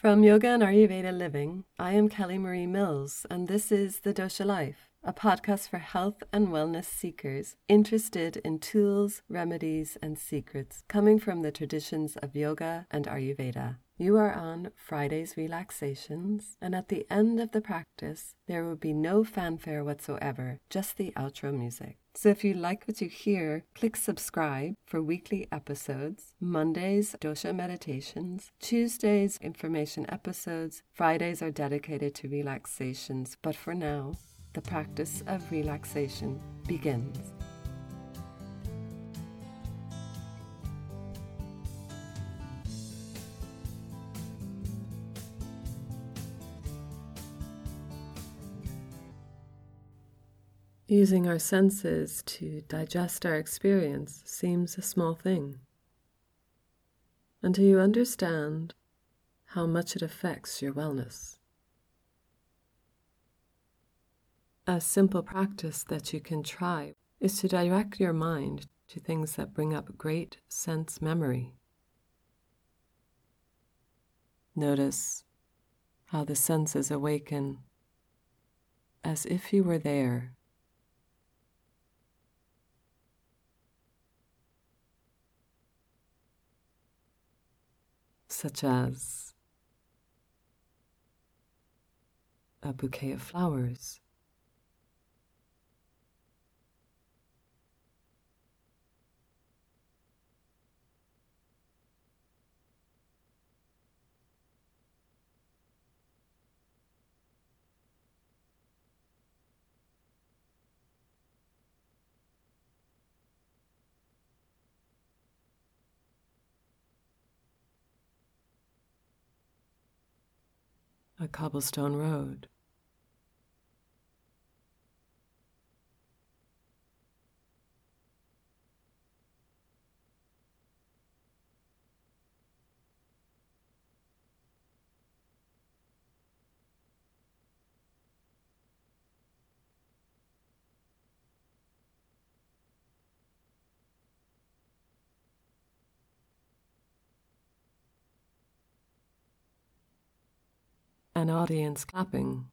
From Yoga and Ayurveda Living, I am Kelly Marie Mills, and this is The Dosha Life, a podcast for health and wellness seekers interested in tools, remedies, and secrets coming from the traditions of yoga and Ayurveda. You are on Friday's relaxations, and at the end of the practice, there will be no fanfare whatsoever, just the outro music. So if you like what you hear, click subscribe for weekly episodes. Mondays, dosha meditations. Tuesdays, information episodes. Fridays are dedicated to relaxations. But for now, the practice of relaxation begins. Using our senses to digest our experience seems a small thing until you understand how much it affects your wellness. A simple practice that you can try is to direct your mind to things that bring up great sense memory. Notice how the senses awaken as if you were there such as a bouquet of flowers. A cobblestone road. An audience clapping.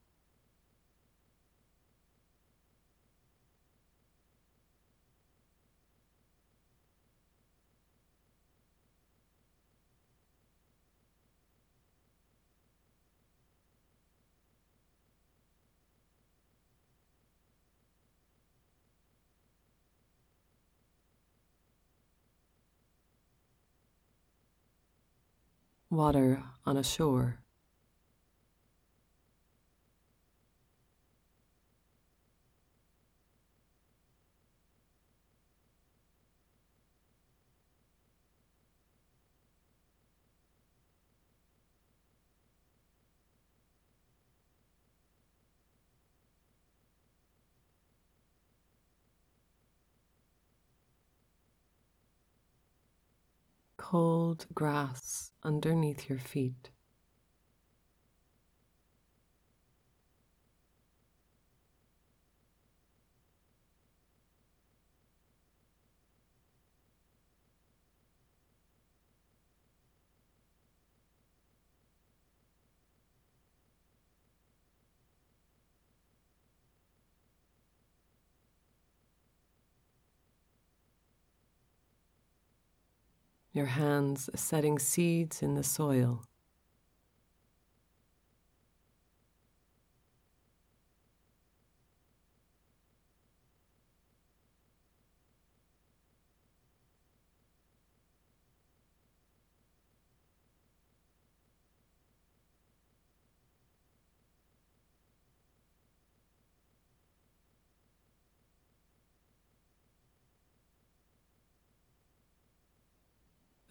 Water on a shore. Cold grass underneath your feet. Your hands setting seeds in the soil.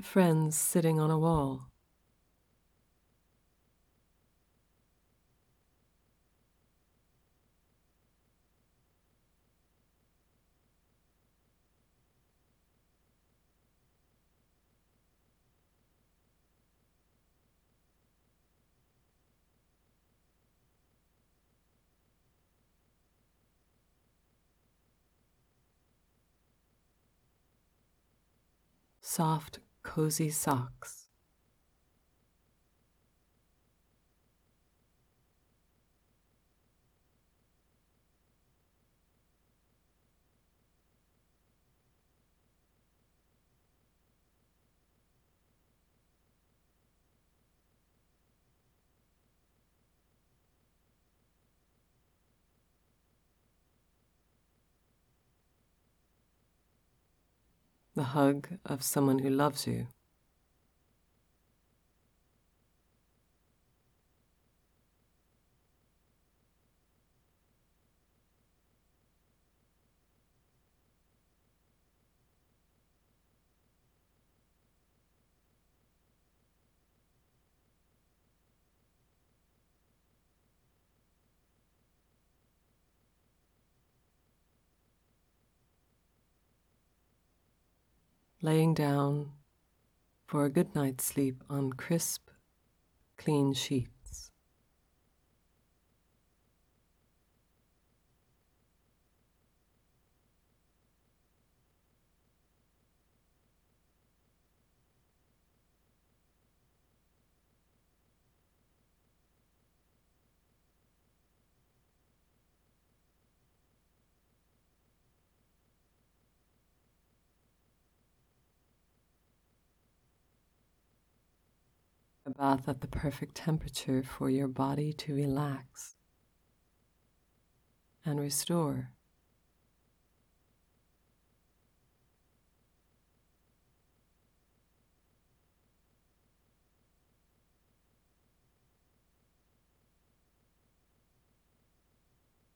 Friends sitting on a wall. soft cozy socks. The hug of someone who loves you. Laying down for a good night's sleep on crisp, clean sheets. a bath at the perfect temperature for your body to relax and restore.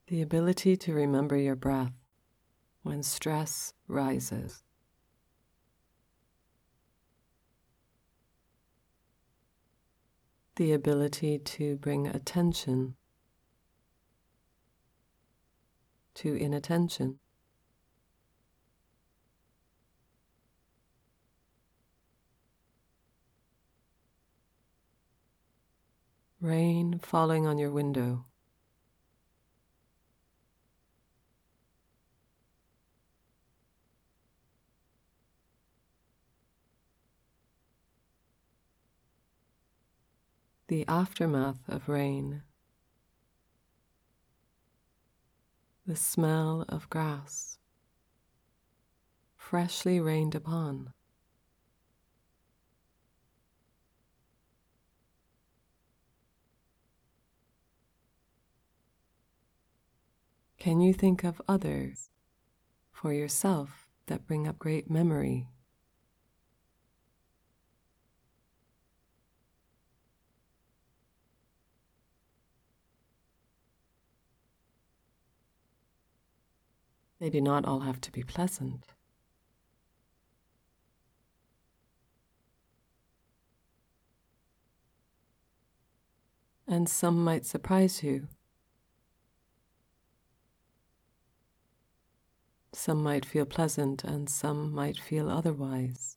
The ability to remember your breath when stress rises. The ability to bring attention to inattention. Rain falling on your window. The aftermath of rain, the smell of grass, freshly rained upon. Can you think of others for yourself that bring up great memory They do not all have to be pleasant. And some might surprise you. Some might feel pleasant and some might feel otherwise.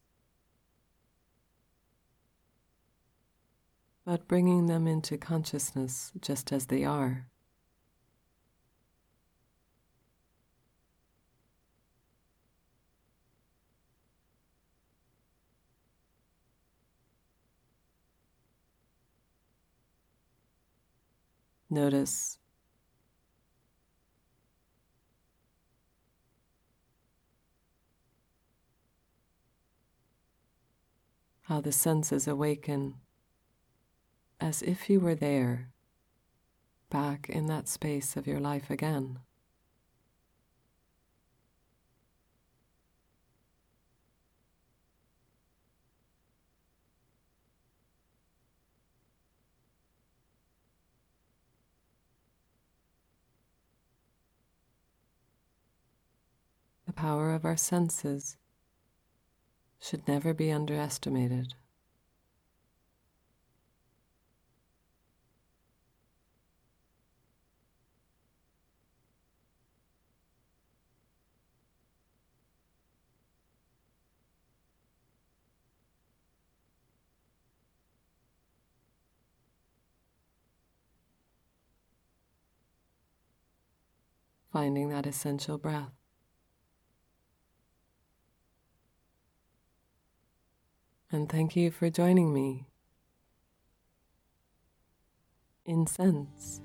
But bringing them into consciousness just as they are Notice how the senses awaken as if you were there, back in that space of your life again. The power of our senses should never be underestimated. Finding that essential breath. And thank you for joining me in sense.